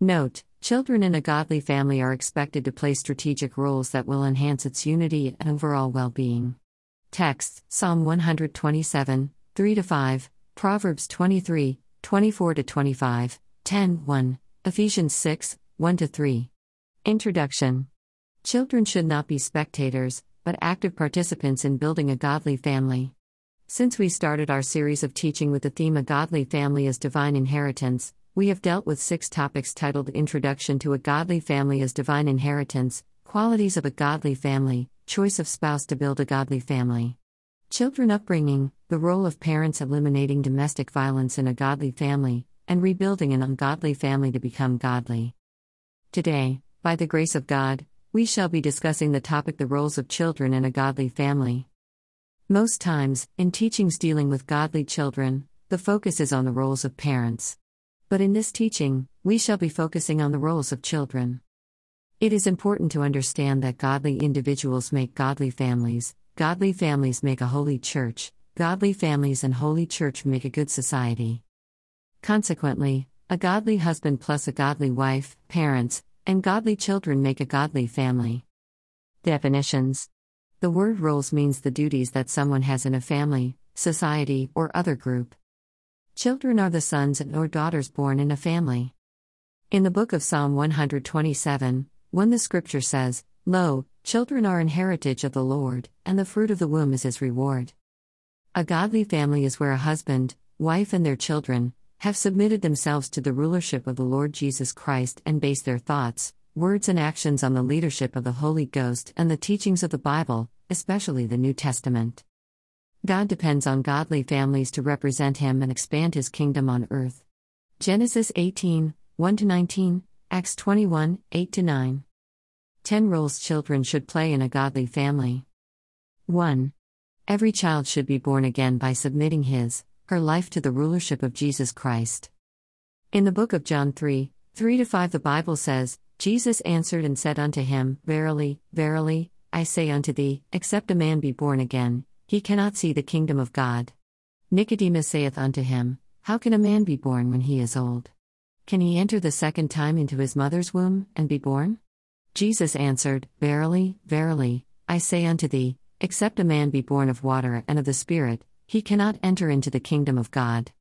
Note Children in a godly family are expected to play strategic roles that will enhance its unity and overall well being. Text Psalm 127, 3 5, Proverbs 23, 24 25, 10 1, Ephesians 6, 1 3. Introduction Children should not be spectators, but active participants in building a godly family. Since we started our series of teaching with the theme A Godly Family as Divine Inheritance, we have dealt with six topics titled Introduction to a Godly Family as Divine Inheritance, Qualities of a Godly Family, Choice of Spouse to Build a Godly Family. Children upbringing, the role of parents eliminating domestic violence in a godly family, and rebuilding an ungodly family to become godly. Today, by the grace of God, we shall be discussing the topic the roles of children in a godly family. Most times, in teachings dealing with godly children, the focus is on the roles of parents. But in this teaching, we shall be focusing on the roles of children. It is important to understand that godly individuals make godly families, godly families make a holy church, godly families and holy church make a good society. Consequently, a godly husband plus a godly wife, parents, and godly children make a godly family. Definitions the word roles means the duties that someone has in a family, society, or other group. Children are the sons and or daughters born in a family. In the book of Psalm 127, 1 the scripture says, Lo, children are an heritage of the Lord, and the fruit of the womb is his reward. A godly family is where a husband, wife, and their children have submitted themselves to the rulership of the Lord Jesus Christ and base their thoughts, words and actions on the leadership of the Holy Ghost and the teachings of the Bible, especially the New Testament. God depends on godly families to represent Him and expand His kingdom on earth. Genesis 18, 1 19, Acts 21, 8 9. 10 roles children should play in a godly family. 1. Every child should be born again by submitting his, her life to the rulership of Jesus Christ. In the book of John 3, 3 5, the Bible says, Jesus answered and said unto him, Verily, verily, I say unto thee, except a man be born again, he cannot see the kingdom of God. Nicodemus saith unto him, How can a man be born when he is old? Can he enter the second time into his mother's womb, and be born? Jesus answered, Verily, verily, I say unto thee, except a man be born of water and of the Spirit, he cannot enter into the kingdom of God.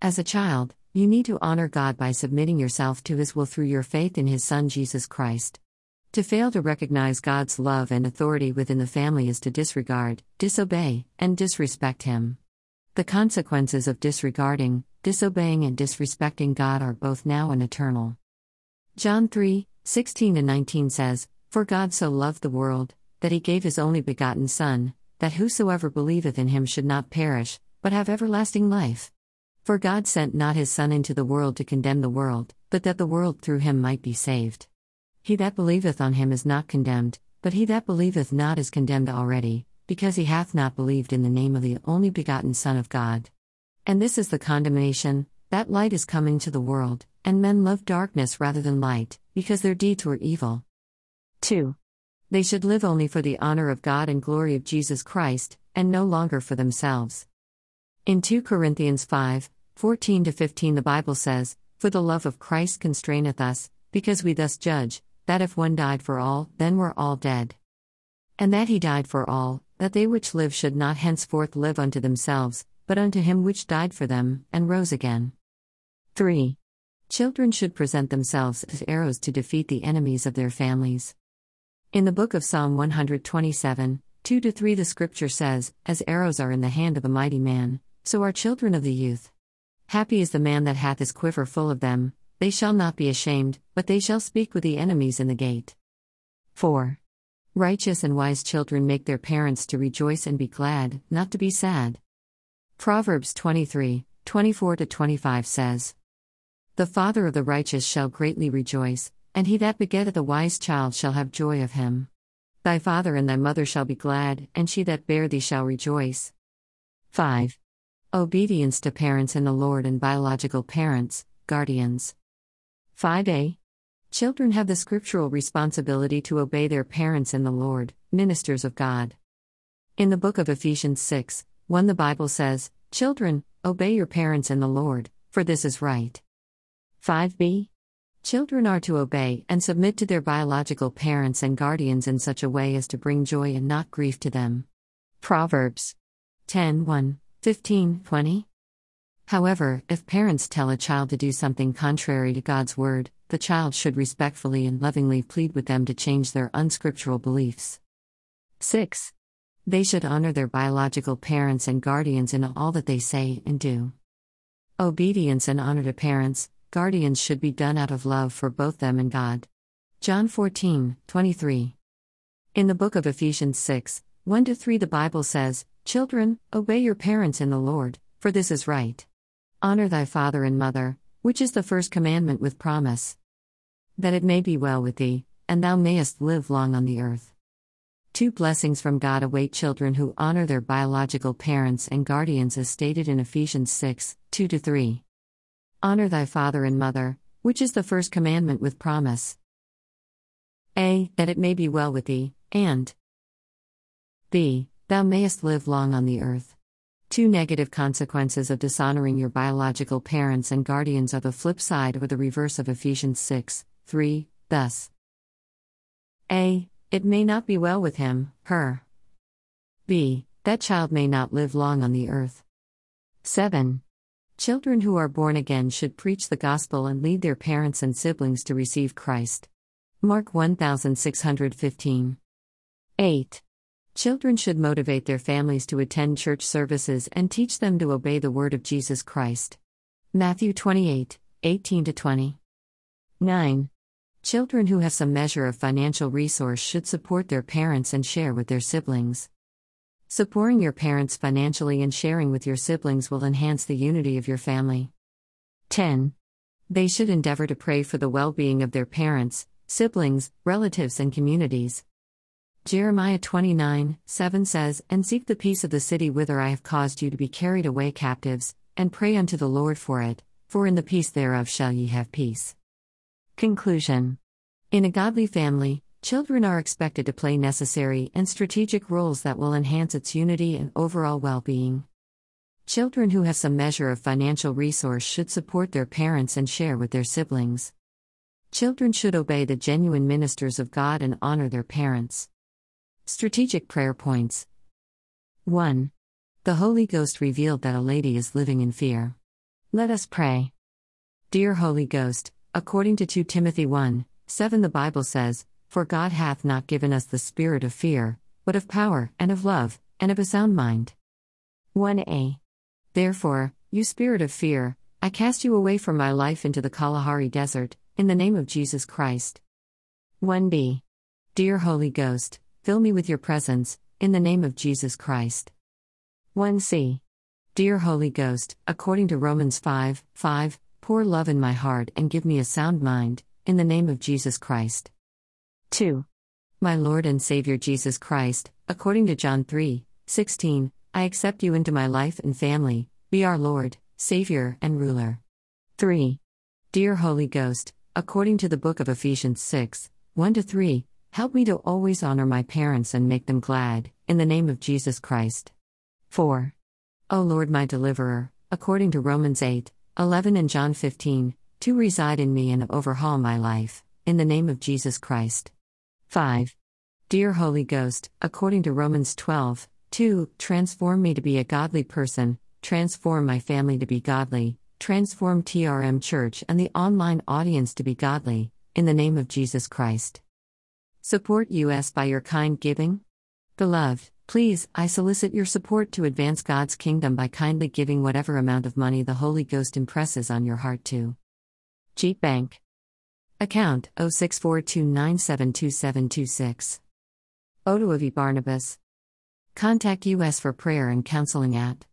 As a child, you need to honor God by submitting yourself to His will through your faith in His Son Jesus Christ. To fail to recognize God's love and authority within the family is to disregard, disobey, and disrespect Him. The consequences of disregarding, disobeying, and disrespecting God are both now and eternal. John 3 16 and 19 says, For God so loved the world, that He gave His only begotten Son, that whosoever believeth in Him should not perish, but have everlasting life. For God sent not his Son into the world to condemn the world, but that the world through him might be saved. He that believeth on him is not condemned, but he that believeth not is condemned already, because he hath not believed in the name of the only begotten Son of God. And this is the condemnation that light is come into the world, and men love darkness rather than light, because their deeds were evil. 2. They should live only for the honor of God and glory of Jesus Christ, and no longer for themselves. In 2 Corinthians 5 14 15, the Bible says, For the love of Christ constraineth us, because we thus judge, that if one died for all, then we're all dead. And that he died for all, that they which live should not henceforth live unto themselves, but unto him which died for them, and rose again. 3. Children should present themselves as arrows to defeat the enemies of their families. In the book of Psalm 127, 2 3, the scripture says, As arrows are in the hand of a mighty man, so are children of the youth. Happy is the man that hath his quiver full of them, they shall not be ashamed, but they shall speak with the enemies in the gate. 4. Righteous and wise children make their parents to rejoice and be glad, not to be sad. Proverbs 23, 24 25 says, The father of the righteous shall greatly rejoice, and he that begetteth a wise child shall have joy of him. Thy father and thy mother shall be glad, and she that bare thee shall rejoice. 5. Obedience to parents in the Lord and biological parents, guardians. 5a. Children have the scriptural responsibility to obey their parents in the Lord, ministers of God. In the book of Ephesians 6, 1 the Bible says, Children, obey your parents in the Lord, for this is right. 5b. Children are to obey and submit to their biological parents and guardians in such a way as to bring joy and not grief to them. Proverbs 10 1, 15, 20. However, if parents tell a child to do something contrary to God's word, the child should respectfully and lovingly plead with them to change their unscriptural beliefs. 6. They should honor their biological parents and guardians in all that they say and do. Obedience and honor to parents, guardians should be done out of love for both them and God. John 14, 23. In the book of Ephesians 6, 1 3, the Bible says, Children, obey your parents in the Lord, for this is right. Honor thy father and mother, which is the first commandment with promise. That it may be well with thee, and thou mayest live long on the earth. Two blessings from God await children who honor their biological parents and guardians as stated in Ephesians 6 2 3. Honor thy father and mother, which is the first commandment with promise. A. That it may be well with thee, and B. Thou mayest live long on the earth. Two negative consequences of dishonoring your biological parents and guardians are the flip side or the reverse of Ephesians 6 3, thus. A. It may not be well with him, her. B. That child may not live long on the earth. 7. Children who are born again should preach the gospel and lead their parents and siblings to receive Christ. Mark 1615. 8. Children should motivate their families to attend church services and teach them to obey the word of Jesus Christ. Matthew 28, 18 20. 9. Children who have some measure of financial resource should support their parents and share with their siblings. Supporting your parents financially and sharing with your siblings will enhance the unity of your family. 10. They should endeavor to pray for the well being of their parents, siblings, relatives, and communities. Jeremiah 29 7 says, And seek the peace of the city whither I have caused you to be carried away captives, and pray unto the Lord for it, for in the peace thereof shall ye have peace. Conclusion In a godly family, children are expected to play necessary and strategic roles that will enhance its unity and overall well being. Children who have some measure of financial resource should support their parents and share with their siblings. Children should obey the genuine ministers of God and honor their parents. Strategic Prayer Points 1. The Holy Ghost revealed that a lady is living in fear. Let us pray. Dear Holy Ghost, according to 2 Timothy 1 7, the Bible says, For God hath not given us the spirit of fear, but of power, and of love, and of a sound mind. 1a. Therefore, you spirit of fear, I cast you away from my life into the Kalahari desert, in the name of Jesus Christ. 1b. Dear Holy Ghost, Fill me with your presence, in the name of Jesus Christ. 1c. Dear Holy Ghost, according to Romans 5 5, pour love in my heart and give me a sound mind, in the name of Jesus Christ. 2. My Lord and Savior Jesus Christ, according to John 3 16, I accept you into my life and family, be our Lord, Savior, and ruler. 3. Dear Holy Ghost, according to the book of Ephesians 6 1 3, Help me to always honor my parents and make them glad, in the name of Jesus Christ. 4. O Lord, my deliverer, according to Romans 8, 11 and John 15, to reside in me and overhaul my life, in the name of Jesus Christ. 5. Dear Holy Ghost, according to Romans 12, 2, transform me to be a godly person, transform my family to be godly, transform TRM Church and the online audience to be godly, in the name of Jesus Christ. Support us by your kind giving? Beloved, please, I solicit your support to advance God's kingdom by kindly giving whatever amount of money the Holy Ghost impresses on your heart to. Jeep Bank. Account 0642972726. Odoavi Barnabas. Contact us for prayer and counseling at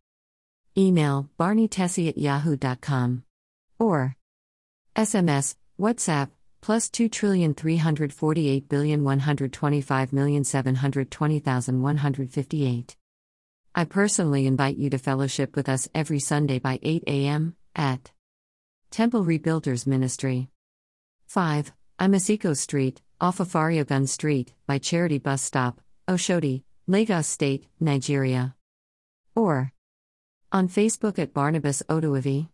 email barneytessie at yahoo.com or SMS, WhatsApp plus 2,348,125,720,158. I personally invite you to fellowship with us every Sunday by 8 a.m. at Temple Rebuilders Ministry. 5. Amasiko Street, off of Fariogun Street, by Charity Bus Stop, Oshodi, Lagos State, Nigeria. Or on Facebook at Barnabas Odoavi.